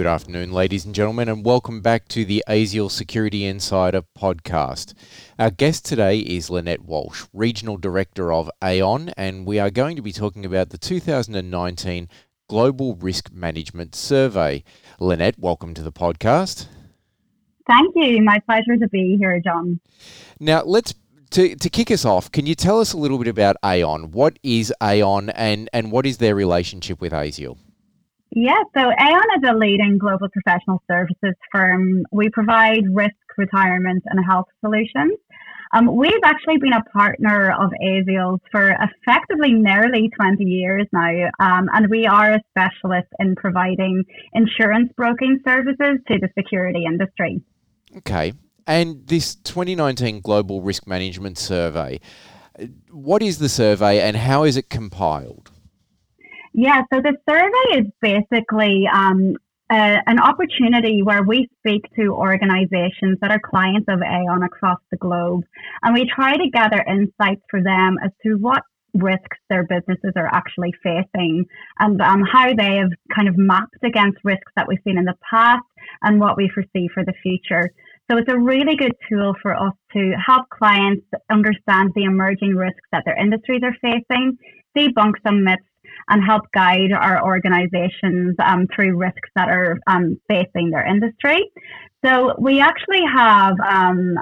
good afternoon, ladies and gentlemen, and welcome back to the ASIAL Security Insider podcast. Our guest today is Lynette Walsh, Regional Director of Aon, and we are going to be talking about the 2019 Global Risk Management Survey. Lynette, welcome to the podcast. Thank you. My pleasure to be here, John. Now, let's to, to kick us off, can you tell us a little bit about Aon? What is Aon and, and what is their relationship with ASIAL? Yeah, so Aon is a leading global professional services firm. We provide risk, retirement, and health solutions. Um, we've actually been a partner of ASIAL's for effectively nearly 20 years now, um, and we are a specialist in providing insurance broking services to the security industry. Okay, and this 2019 Global Risk Management Survey, what is the survey and how is it compiled? Yeah, so the survey is basically um, uh, an opportunity where we speak to organizations that are clients of Aon across the globe, and we try to gather insights for them as to what risks their businesses are actually facing and um, how they have kind of mapped against risks that we've seen in the past and what we foresee for the future. So it's a really good tool for us to help clients understand the emerging risks that their industries are facing, debunk some myths, and help guide our organizations um, through risks that are um, facing their industry. So we actually have um,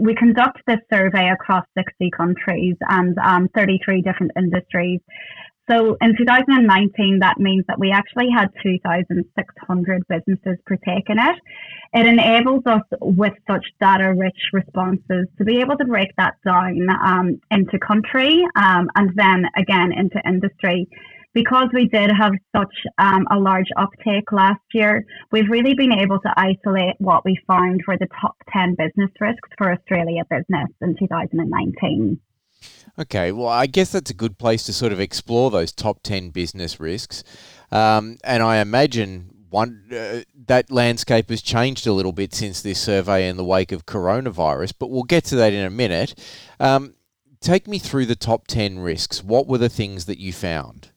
we conduct this survey across 60 countries and um, 33 different industries. So in 2019, that means that we actually had 2,600 businesses partake in it. It enables us with such data rich responses to be able to break that down um, into country um, and then again into industry. Because we did have such um, a large uptake last year, we've really been able to isolate what we found were the top 10 business risks for Australia business in 2019. Okay, well, I guess that's a good place to sort of explore those top 10 business risks. Um, and I imagine one uh, that landscape has changed a little bit since this survey in the wake of coronavirus, but we'll get to that in a minute. Um, take me through the top 10 risks. What were the things that you found?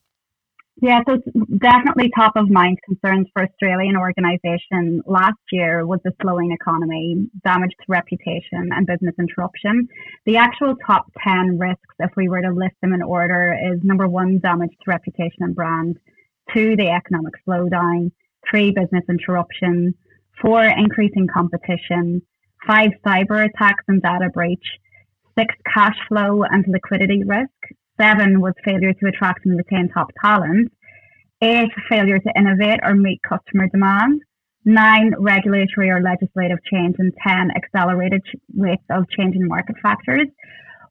Yeah, so definitely top of mind concerns for Australian organisation. Last year was the slowing economy, damage to reputation, and business interruption. The actual top 10 risks, if we were to list them in order, is number one, damage to reputation and brand, two, the economic slowdown, three, business interruption, four, increasing competition, five, cyber attacks and data breach, six, cash flow and liquidity risk, Seven was failure to attract and retain top talent. Eight, failure to innovate or meet customer demand. Nine, regulatory or legislative change. And 10, accelerated rates of changing market factors.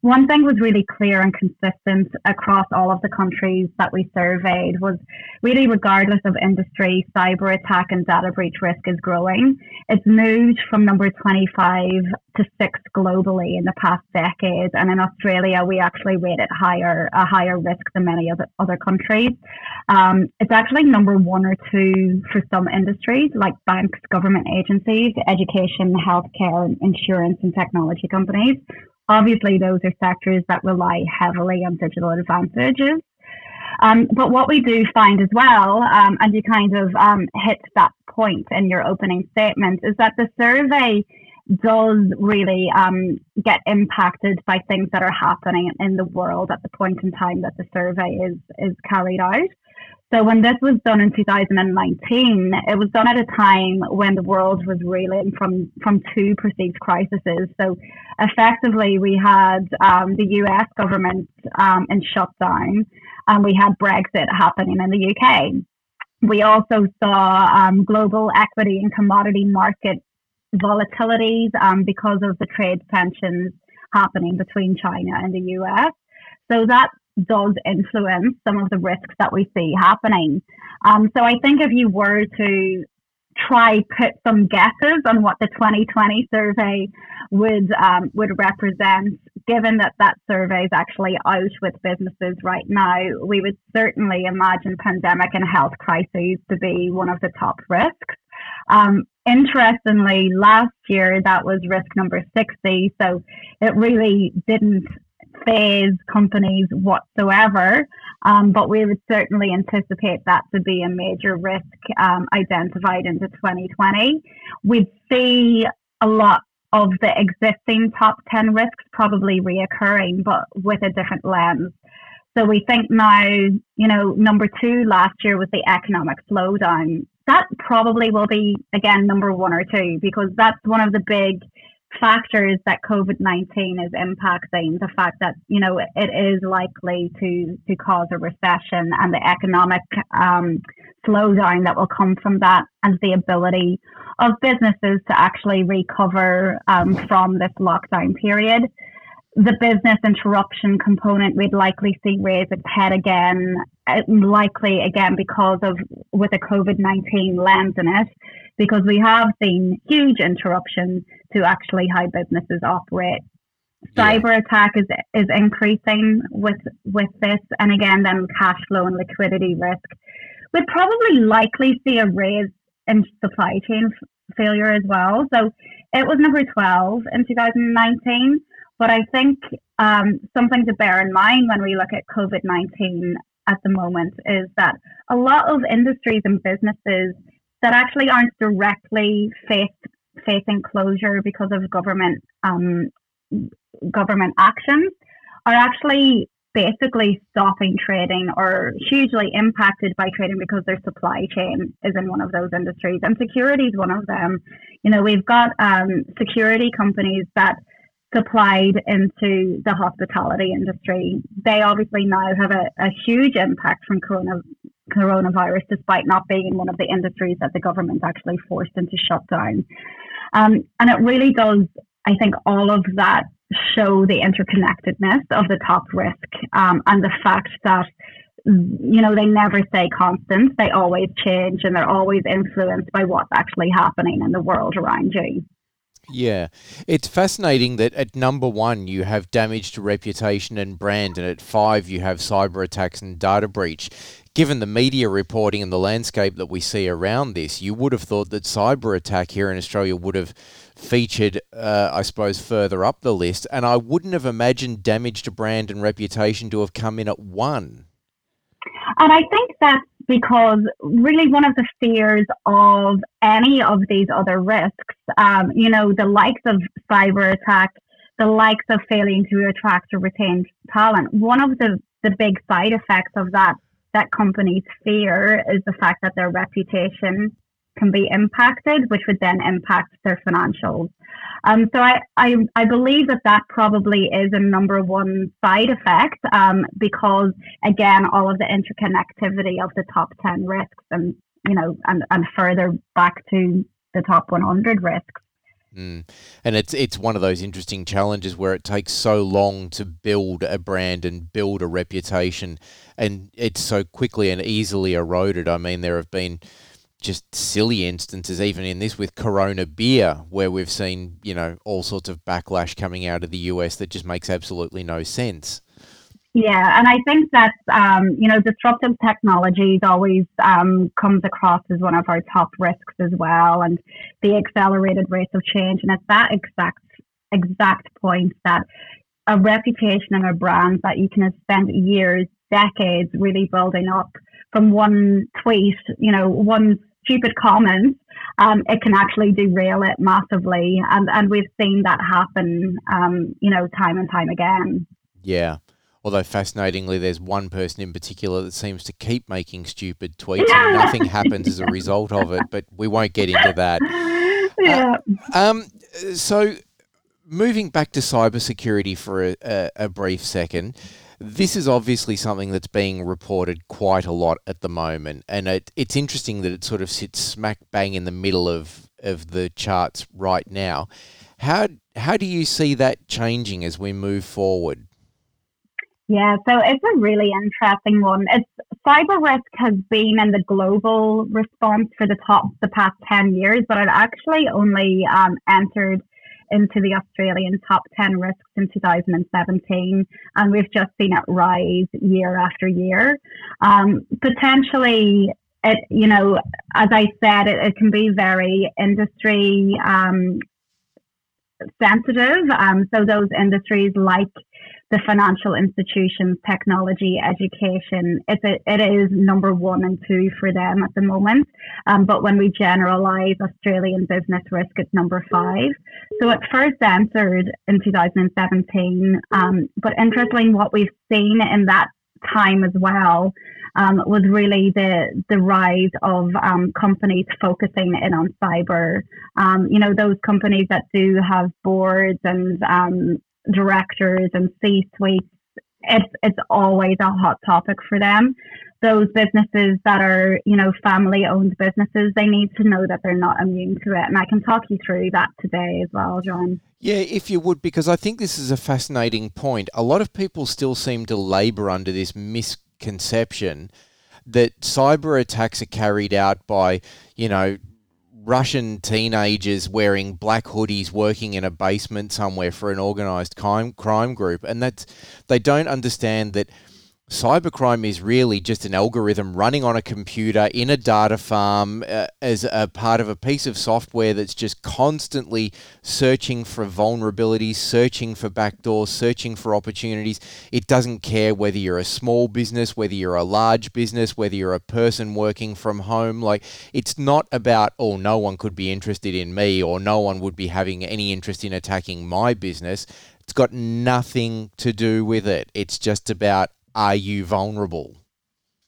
One thing was really clear and consistent across all of the countries that we surveyed was really regardless of industry, cyber attack and data breach risk is growing. It's moved from number 25 to six globally in the past decade. And in Australia, we actually rate it higher, a higher risk than many other, other countries. Um, it's actually number one or two for some industries like banks, government agencies, education, healthcare, insurance, and technology companies Obviously, those are sectors that rely heavily on digital advantages. Um, but what we do find as well, um, and you kind of um, hit that point in your opening statement, is that the survey does really um, get impacted by things that are happening in the world at the point in time that the survey is is carried out. So when this was done in 2019, it was done at a time when the world was reeling from from two perceived crises. So effectively, we had um, the U.S. government um, in shutdown, and we had Brexit happening in the UK. We also saw um, global equity and commodity market volatilities um, because of the trade tensions happening between China and the US. So that does influence some of the risks that we see happening. Um, so I think if you were to try put some guesses on what the 2020 survey would um, would represent, given that that survey is actually out with businesses right now, we would certainly imagine pandemic and health crises to be one of the top risks. Um, interestingly, last year that was risk number 60, so it really didn't faze companies whatsoever. Um, but we would certainly anticipate that to be a major risk um, identified into 2020. We'd see a lot of the existing top 10 risks probably reoccurring, but with a different lens. So we think now, you know, number two last year was the economic slowdown. That probably will be, again, number one or two, because that's one of the big factors that COVID 19 is impacting. The fact that, you know, it is likely to, to cause a recession and the economic um, slowdown that will come from that and the ability of businesses to actually recover um, from this lockdown period. The business interruption component we'd likely see raise its head again, uh, likely again because of with a COVID 19 lens in it, because we have seen huge interruptions to actually how businesses operate. Cyber yeah. attack is is increasing with with this, and again, then cash flow and liquidity risk. We'd probably likely see a raise in supply chain f- failure as well. So it was number 12 in 2019. But I think um, something to bear in mind when we look at COVID 19 at the moment is that a lot of industries and businesses that actually aren't directly faced, facing closure because of government um, government actions are actually basically stopping trading or hugely impacted by trading because their supply chain is in one of those industries and security is one of them. You know, we've got um, security companies that supplied into the hospitality industry. They obviously now have a, a huge impact from corona, coronavirus, despite not being in one of the industries that the government actually forced into shutdown. Um, and it really does, I think, all of that show the interconnectedness of the top risk um, and the fact that you know they never stay constant they always change and they're always influenced by what's actually happening in the world around you yeah, it's fascinating that at number one you have damage to reputation and brand, and at five you have cyber attacks and data breach. Given the media reporting and the landscape that we see around this, you would have thought that cyber attack here in Australia would have featured, uh, I suppose, further up the list, and I wouldn't have imagined damage to brand and reputation to have come in at one. And I think that's because really one of the fears of any of these other risks, um, you know, the likes of cyber attack, the likes of failing to attract or retain talent, one of the, the big side effects of that that companies fear is the fact that their reputation can be impacted, which would then impact their financials. Um, so I, I, I, believe that that probably is a number one side effect um, because again, all of the interconnectivity of the top 10 risks and, you know, and, and further back to the top 100 risks. Mm. And it's it's one of those interesting challenges where it takes so long to build a brand and build a reputation, and it's so quickly and easily eroded. I mean, there have been just silly instances, even in this with Corona beer, where we've seen, you know, all sorts of backlash coming out of the US that just makes absolutely no sense. Yeah, and I think that um, you know disruptive technologies always um, comes across as one of our top risks as well, and the accelerated rate of change. And it's that exact exact point that a reputation and a brand that you can have spent years, decades really building up from one tweet, you know, one stupid comments, um, it can actually derail it massively. And, and we've seen that happen, um, you know, time and time again. Yeah. Although fascinatingly, there's one person in particular that seems to keep making stupid tweets and nothing happens as a result of it. But we won't get into that. Yeah. Uh, um. So, moving back to cybersecurity for a, a, a brief second. This is obviously something that's being reported quite a lot at the moment, and it, it's interesting that it sort of sits smack bang in the middle of, of the charts right now. How how do you see that changing as we move forward? Yeah, so it's a really interesting one. It's cyber risk has been in the global response for the top the past ten years, but it actually only um, entered into the Australian top 10 risks in 2017, and we've just seen it rise year after year. Um, potentially, it, you know, as I said, it, it can be very industry um, sensitive. Um, so those industries like the financial institutions, technology, education. It's a, it is number one and two for them at the moment. Um, but when we generalize Australian business risk, it's number five. So it first entered in 2017. Um, but interestingly, what we've seen in that time as well um, was really the the rise of um, companies focusing in on cyber. Um, you know, those companies that do have boards and um, directors and C suites. It's it's always a hot topic for them. Those businesses that are you know family owned businesses, they need to know that they're not immune to it. And I can talk you through that today as well, John. Yeah, if you would, because I think this is a fascinating point. A lot of people still seem to labour under this misconception that cyber attacks are carried out by, you know, Russian teenagers wearing black hoodies working in a basement somewhere for an organized crime crime group. And that they don't understand that cybercrime is really just an algorithm running on a computer in a data farm uh, as a part of a piece of software that's just constantly searching for vulnerabilities, searching for backdoors, searching for opportunities. It doesn't care whether you're a small business, whether you're a large business, whether you're a person working from home. Like, it's not about, oh, no one could be interested in me or no one would be having any interest in attacking my business. It's got nothing to do with it. It's just about are you vulnerable?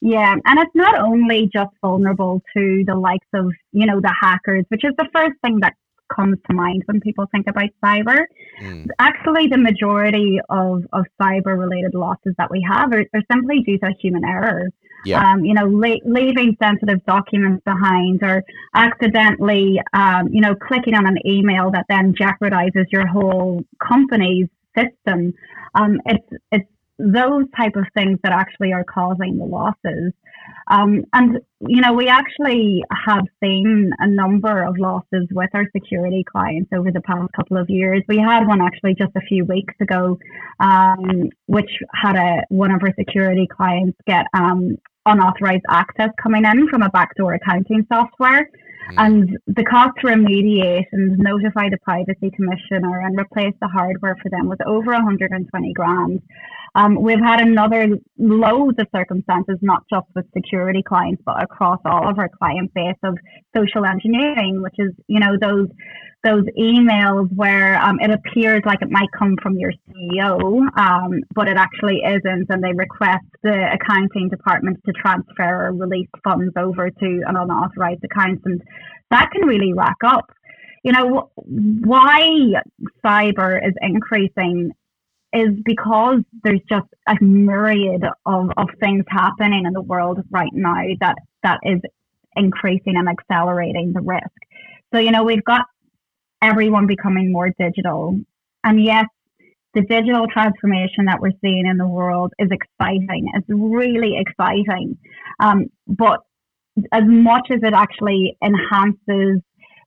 Yeah, and it's not only just vulnerable to the likes of, you know, the hackers, which is the first thing that comes to mind when people think about cyber. Mm. Actually, the majority of, of cyber related losses that we have are, are simply due to human error. Yeah. Um, you know, la- leaving sensitive documents behind or accidentally, um, you know, clicking on an email that then jeopardizes your whole company's system. Um, it's, it's those type of things that actually are causing the losses. Um, and, you know, we actually have seen a number of losses with our security clients over the past couple of years. We had one actually just a few weeks ago, um, which had a one of our security clients get um, unauthorized access coming in from a backdoor accounting software. Mm. And the cost to remediate and notify the privacy commissioner and replace the hardware for them was over 120 grand. Um, we've had another loads of circumstances, not just with security clients, but across all of our client base of social engineering, which is, you know, those those emails where um, it appears like it might come from your CEO, um, but it actually isn't, and they request the accounting department to transfer or release funds over to an unauthorized account, and that can really rack up. You know, why cyber is increasing is because there's just a myriad of, of things happening in the world right now that that is increasing and accelerating the risk. So, you know, we've got everyone becoming more digital. And yes, the digital transformation that we're seeing in the world is exciting. It's really exciting. Um, but as much as it actually enhances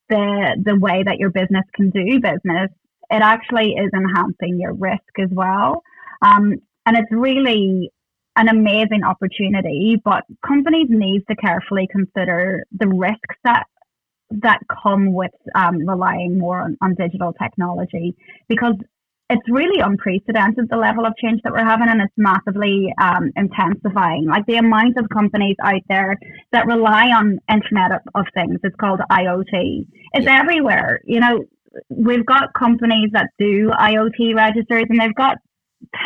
the the way that your business can do business, it actually is enhancing your risk as well. Um, and it's really an amazing opportunity, but companies need to carefully consider the risks that that come with um, relying more on, on digital technology because it's really unprecedented the level of change that we're having and it's massively um, intensifying like the amount of companies out there that rely on internet of, of things it's called iot it's yeah. everywhere you know we've got companies that do IoT registers and they've got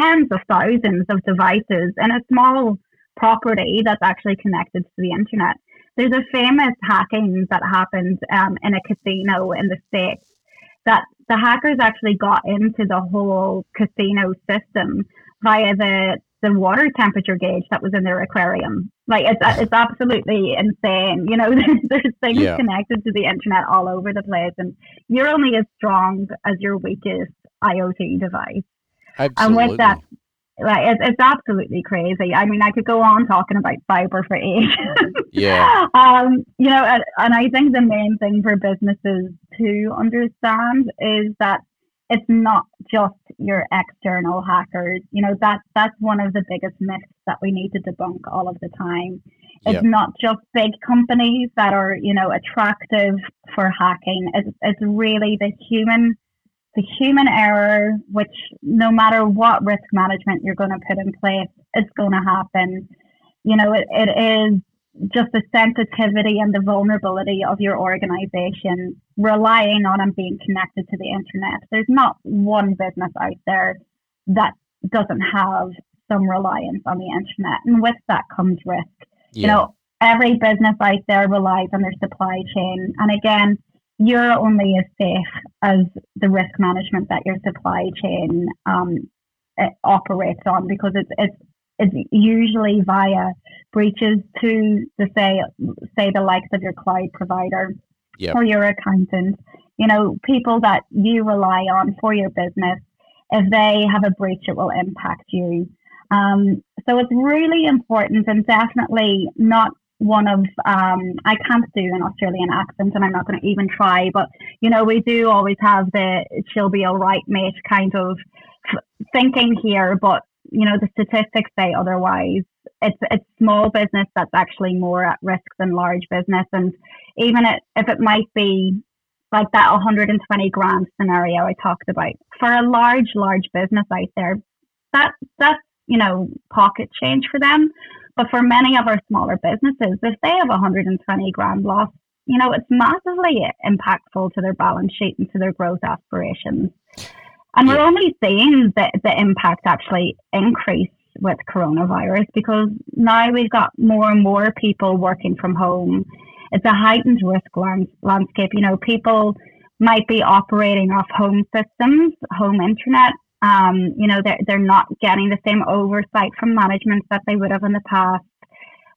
tens of thousands of devices in a small property that's actually connected to the internet. There's a famous hacking that happened um, in a casino in the States that the hackers actually got into the whole casino system via the the water temperature gauge that was in their aquarium. Like it's it's absolutely insane. You know, there's, there's things yeah. connected to the internet all over the place, and you're only as strong as your weakest IoT device. Absolutely. And with that, like it's, it's absolutely crazy. I mean, I could go on talking about cyber for ages. yeah. Um, you know, and, and I think the main thing for businesses to understand is that it's not just your external hackers. You know, that that's one of the biggest myths that we need to debunk all of the time. It's yep. not just big companies that are, you know, attractive for hacking. It's, it's really the human the human error, which no matter what risk management you're going to put in place, it's going to happen. You know, it, it is just the sensitivity and the vulnerability of your organization relying on and being connected to the internet. There's not one business out there that doesn't have some reliance on the internet. And with that comes risk. Yeah. You know, every business out there relies on their supply chain. And again, you're only as safe as the risk management that your supply chain um, operates on because it's, it's it's usually via breaches to the say say the likes of your cloud provider yep. or your accountant. You know, people that you rely on for your business. If they have a breach, it will impact you. Um, so it's really important and definitely not one of um, I can't do an Australian accent and I'm not going to even try, but you know we do always have the she'll be all right, mate kind of thinking here, but you know the statistics say otherwise. It's it's small business that's actually more at risk than large business, and even it, if it might be like that 120 grand scenario I talked about for a large large business out there, that that's you know pocket change for them. But for many of our smaller businesses, if they have 120 grand loss, you know, it's massively impactful to their balance sheet and to their growth aspirations. And we're only seeing the, the impact actually increase with coronavirus because now we've got more and more people working from home. It's a heightened risk landscape. You know, people might be operating off home systems, home internet. Um, you know, they're, they're not getting the same oversight from management that they would have in the past.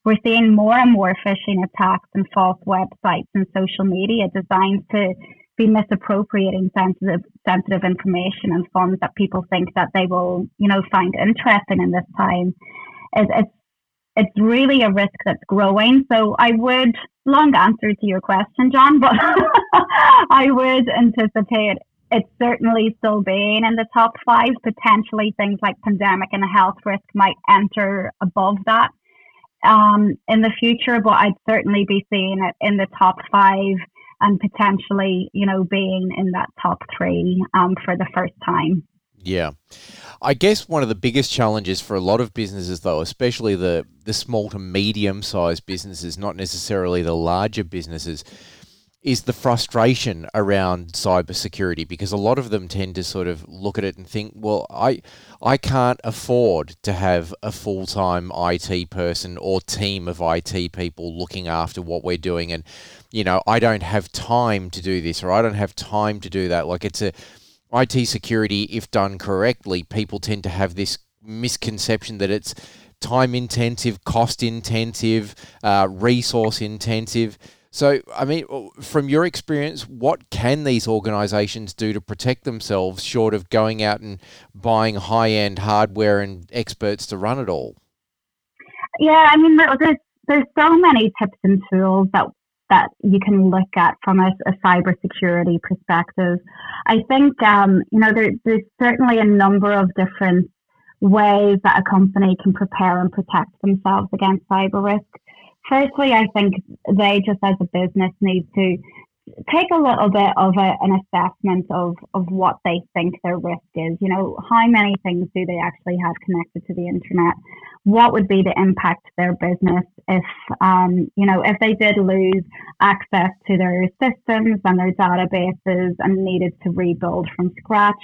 We're seeing more and more phishing attacks and false websites and social media designed to be misappropriating sensitive sensitive information and funds that people think that they will, you know, find interesting in this time. It's, it's it's really a risk that's growing. So I would long answer to your question, John, but I would anticipate it's certainly still being in the top five. Potentially things like pandemic and health risk might enter above that um, in the future, but I'd certainly be seeing it in the top five and potentially, you know, being in that top three um, for the first time. Yeah. I guess one of the biggest challenges for a lot of businesses, though, especially the, the small to medium sized businesses, not necessarily the larger businesses, is the frustration around cybersecurity because a lot of them tend to sort of look at it and think, well, I I can't afford to have a full time IT person or team of IT people looking after what we're doing, and you know I don't have time to do this or I don't have time to do that. Like it's a IT security, if done correctly, people tend to have this misconception that it's time intensive, cost intensive, uh, resource intensive so, I mean, from your experience, what can these organisations do to protect themselves short of going out and buying high end hardware and experts to run it all? Yeah, I mean, there's there's so many tips and tools that that you can look at from a, a cybersecurity perspective. I think um, you know there, there's certainly a number of different ways that a company can prepare and protect themselves against cyber risk firstly, I think they just as a business need to take a little bit of a, an assessment of, of what they think their risk is. You know, how many things do they actually have connected to the internet? What would be the impact to their business if, um, you know, if they did lose access to their systems and their databases and needed to rebuild from scratch?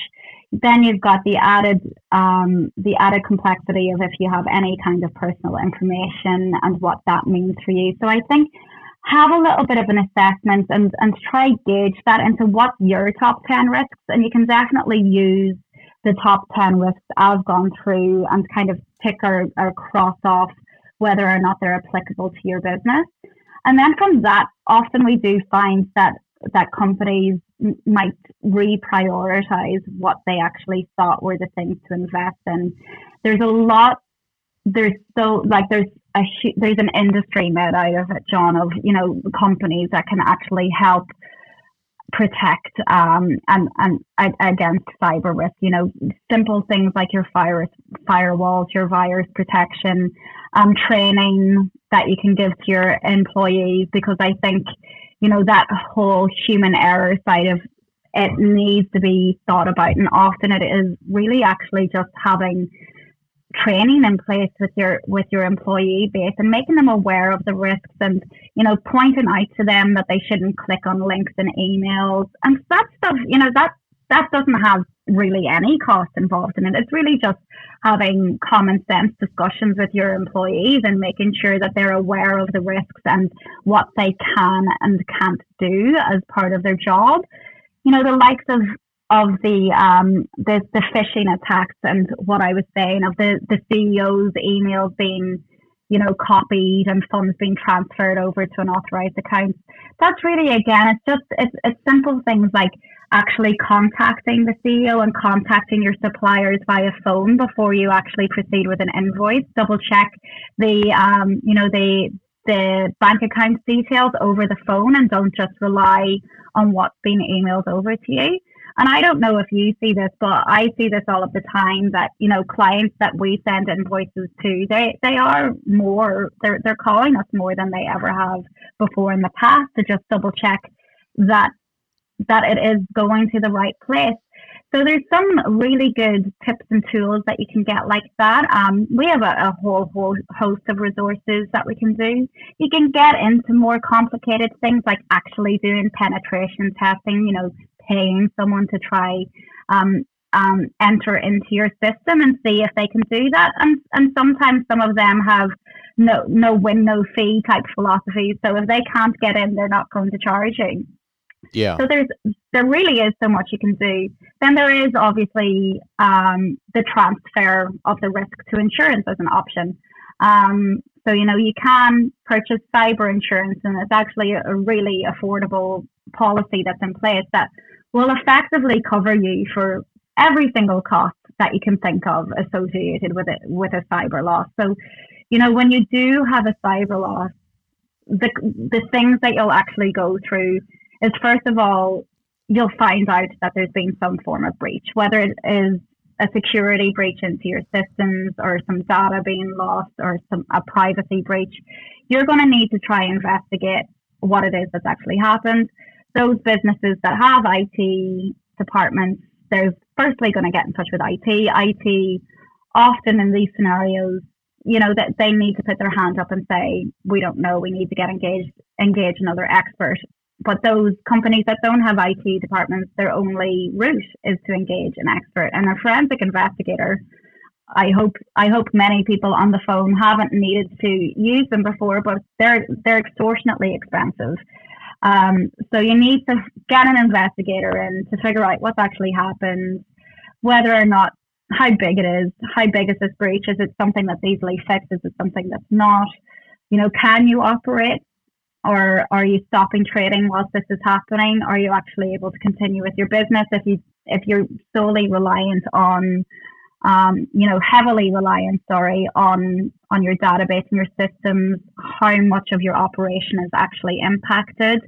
Then you've got the added um, the added complexity of if you have any kind of personal information and what that means for you. So I think have a little bit of an assessment and, and try gauge that into what your top 10 risks. And you can definitely use the top 10 risks I've gone through and kind of tick or, or cross off whether or not they're applicable to your business. And then from that, often we do find that that companies might reprioritize what they actually thought were the things to invest in. There's a lot. There's so like there's there's an industry made out of it, John, of you know companies that can actually help protect um, and and against cyber risk. You know, simple things like your fire firewalls, your virus protection, um, training that you can give to your employees. Because I think you know that whole human error side of it needs to be thought about. And often it is really actually just having training in place with your with your employee base and making them aware of the risks and you know pointing out to them that they shouldn't click on links in emails. And that stuff you know that that doesn't have really any cost involved in it. It's really just having common sense discussions with your employees and making sure that they're aware of the risks and what they can and can't do as part of their job. You know the likes of of the um the, the phishing attacks and what I was saying of the the CEO's emails being you know copied and funds being transferred over to an authorized account. That's really again it's just it's it's simple things like actually contacting the CEO and contacting your suppliers via phone before you actually proceed with an invoice. Double check the um you know the the bank account details over the phone and don't just rely on what's being emailed over to you. And I don't know if you see this, but I see this all of the time that, you know, clients that we send invoices to, they, they are more, they're, they're calling us more than they ever have before in the past to just double check that, that it is going to the right place. So there's some really good tips and tools that you can get like that. Um, we have a, a whole, whole host of resources that we can do. You can get into more complicated things like actually doing penetration testing, you know, paying someone to try um, um, enter into your system and see if they can do that. And and sometimes some of them have no no win no fee type philosophies. So if they can't get in, they're not going to charge you. Yeah. So there's there really is so much you can do. Then there is obviously um, the transfer of the risk to insurance as an option. Um, so you know you can purchase cyber insurance, and it's actually a really affordable policy that's in place that will effectively cover you for every single cost that you can think of associated with it with a cyber loss. So, you know, when you do have a cyber loss, the the things that you'll actually go through is first of all, you'll find out that there's been some form of breach, whether it is a security breach into your systems or some data being lost or some a privacy breach. You're going to need to try and investigate what it is that's actually happened those businesses that have IT departments, they're firstly going to get in touch with IT. IT often in these scenarios, you know, that they need to put their hand up and say, we don't know, we need to get engaged, engage another expert. But those companies that don't have IT departments, their only route is to engage an expert and a forensic investigator. I hope I hope many people on the phone haven't needed to use them before, but they're they're extortionately expensive. Um, so you need to get an investigator in to figure out what's actually happened, whether or not how big it is, how big is this breach? Is it something that's easily fixed? Is it something that's not? You know, can you operate or are you stopping trading whilst this is happening? Are you actually able to continue with your business if you if you're solely reliant on um, you know, heavily reliant, sorry, on on your database and your systems, how much of your operation is actually impacted,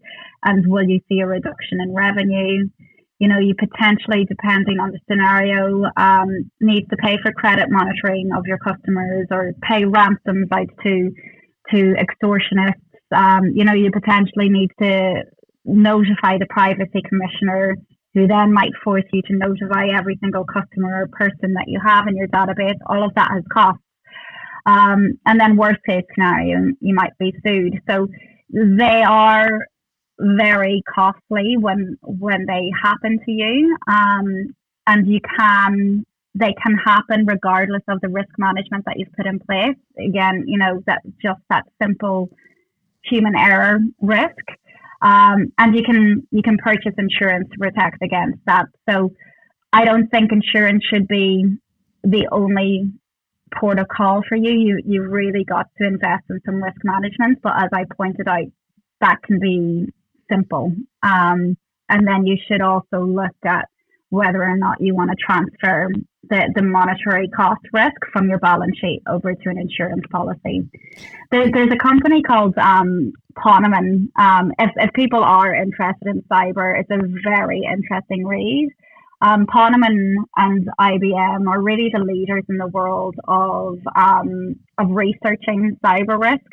and will you see a reduction in revenue? You know, you potentially, depending on the scenario, um, need to pay for credit monitoring of your customers or pay ransoms out to to extortionists. Um, you know, you potentially need to notify the privacy commissioner who then might force you to notify every single customer or person that you have in your database. All of that has costs. Um, and then worst case scenario, you might be sued. So they are very costly when when they happen to you. Um, and you can they can happen regardless of the risk management that you've put in place. Again, you know, that just that simple human error risk. Um, and you can you can purchase insurance to protect against that. So I don't think insurance should be the only port of call for you. You you really got to invest in some risk management. But as I pointed out, that can be simple. Um, and then you should also look at whether or not you want to transfer the, the monetary cost risk from your balance sheet over to an insurance policy. There, there's a company called um, Ponemon. Um, if, if people are interested in cyber, it's a very interesting read. Um, Ponemon and IBM are really the leaders in the world of um, of researching cyber risk.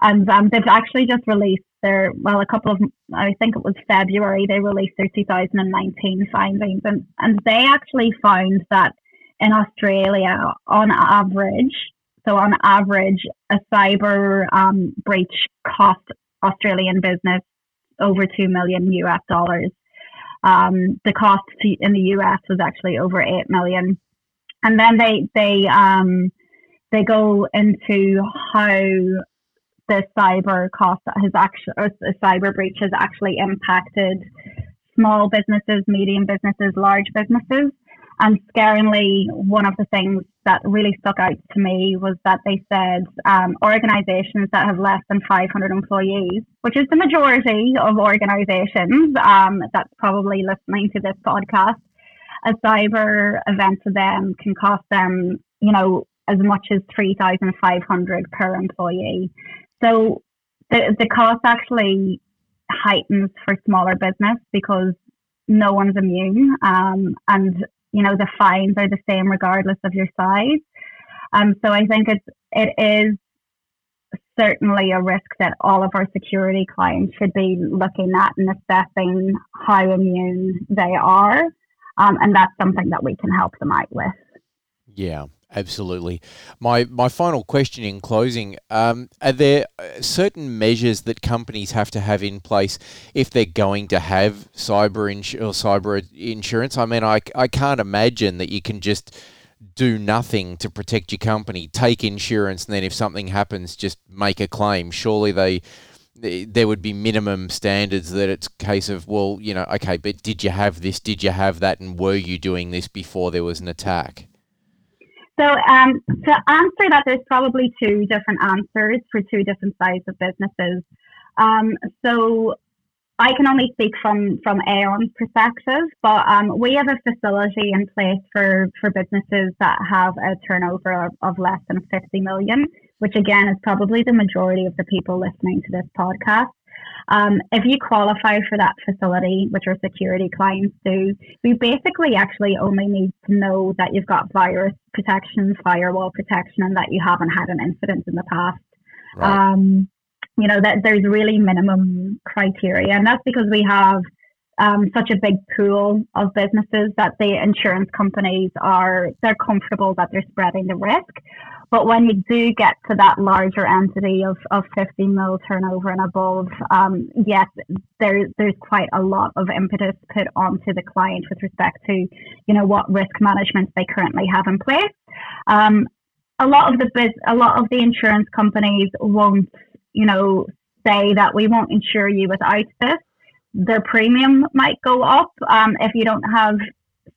And um, they've actually just released their well, a couple of I think it was February they released their 2019 findings, and and they actually found that in Australia, on average, so on average, a cyber um, breach cost Australian business over two million US dollars. Um, the cost in the US was actually over eight million, and then they they um, they go into how the cyber cost has actually, or the cyber breach has actually impacted small businesses, medium businesses, large businesses. And scaringly, one of the things that really stuck out to me was that they said um, organizations that have less than 500 employees, which is the majority of organizations um, that's probably listening to this podcast, a cyber event to them can cost them, you know, as much as 3,500 per employee. So the, the cost actually heightens for smaller business because no one's immune. Um, and, you know, the fines are the same regardless of your size. Um, so I think it's, it is certainly a risk that all of our security clients should be looking at and assessing how immune they are. Um, and that's something that we can help them out with. Yeah. Absolutely. My my final question in closing: um, Are there uh, certain measures that companies have to have in place if they're going to have cyber or cyber insurance? I mean, I, I can't imagine that you can just do nothing to protect your company, take insurance, and then if something happens, just make a claim. Surely they there would be minimum standards that it's a case of well, you know, okay, but did you have this? Did you have that? And were you doing this before there was an attack? So um, to answer that, there's probably two different answers for two different sizes of businesses. Um, so I can only speak from from Aon's perspective, but um, we have a facility in place for for businesses that have a turnover of, of less than 50 million, which again is probably the majority of the people listening to this podcast. Um, if you qualify for that facility, which our security clients do, we basically actually only need to know that you've got virus protection, firewall protection, and that you haven't had an incident in the past. Right. Um, you know, that there's really minimum criteria. And that's because we have um, such a big pool of businesses that the insurance companies are, they're comfortable that they're spreading the risk. But when you do get to that larger entity of, of 50 mil turnover and above, um, yes, there, there's quite a lot of impetus put onto the client with respect to, you know, what risk management they currently have in place. Um, a lot of the biz, a lot of the insurance companies won't, you know, say that we won't insure you without this. Their premium might go up um, if you don't have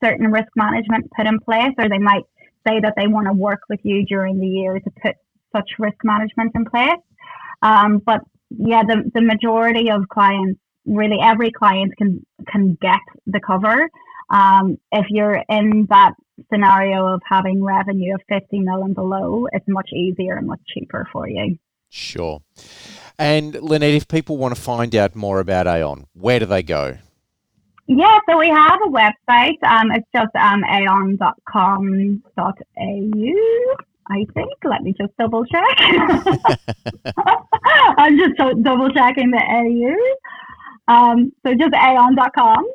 certain risk management put in place, or they might say that they want to work with you during the year to put such risk management in place. Um, but yeah, the, the majority of clients, really every client can can get the cover. Um, if you're in that scenario of having revenue of 50 million below, it's much easier and much cheaper for you. Sure. And Lynette, if people want to find out more about Aon, where do they go? Yeah, so we have a website. Um, it's just um, aon.com.au, I think. Let me just double check. I'm just double checking the AU. Um, so just aon.com.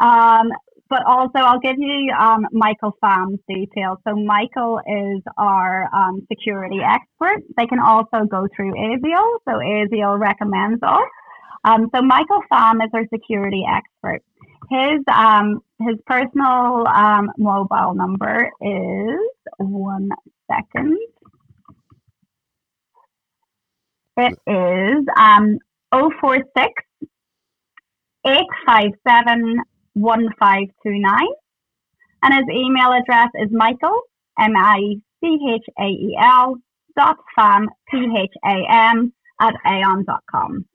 Um, but also, I'll give you um, Michael Pham's details. So, Michael is our um, security expert. They can also go through ASIAL. So, ASIAL recommends us. Um, so, Michael Pham is our security expert. His um his personal um, mobile number is one second. It is um 046 857 1529. And his email address is Michael, M I C H A E L, dot pham, P H A M, at aon.com.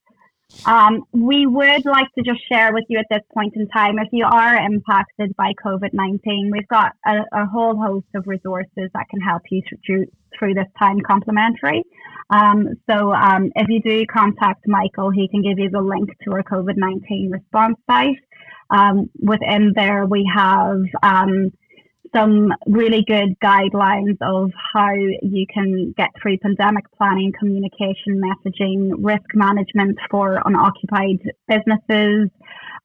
Um, we would like to just share with you at this point in time if you are impacted by COVID 19, we've got a, a, whole host of resources that can help you through, through this time complimentary. Um, so um, if you do contact Michael, he can give you the link to our COVID 19 response site. Um, within there, we have um, some really good guidelines of how you can get through pandemic planning, communication, messaging, risk management for unoccupied businesses.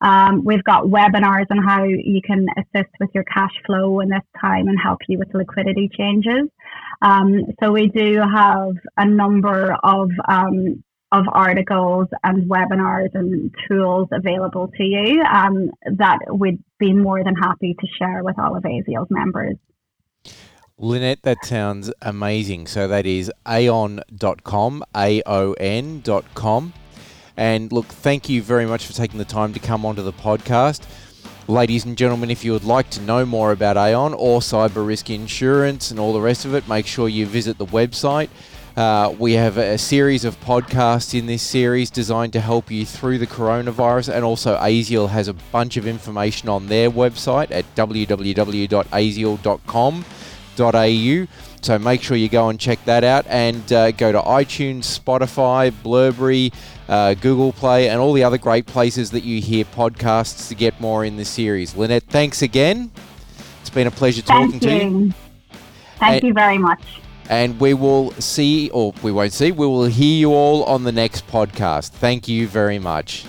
Um, we've got webinars on how you can assist with your cash flow in this time and help you with liquidity changes. Um, so we do have a number of um, of articles and webinars and tools available to you um, that we'd be more than happy to share with all of ASIAL's members. Lynette, that sounds amazing. So that is aon.com, A-O-N.com. And look, thank you very much for taking the time to come onto the podcast. Ladies and gentlemen, if you would like to know more about Aon or cyber risk insurance and all the rest of it, make sure you visit the website uh, we have a series of podcasts in this series designed to help you through the coronavirus, and also ASIAL has a bunch of information on their website at www.asial.com.au. So make sure you go and check that out and uh, go to iTunes, Spotify, Blubrry, uh, Google Play, and all the other great places that you hear podcasts to get more in this series. Lynette, thanks again. It's been a pleasure talking to you. Thank and, you very much and we will see, or we won't see, we will hear you all on the next podcast. Thank you very much.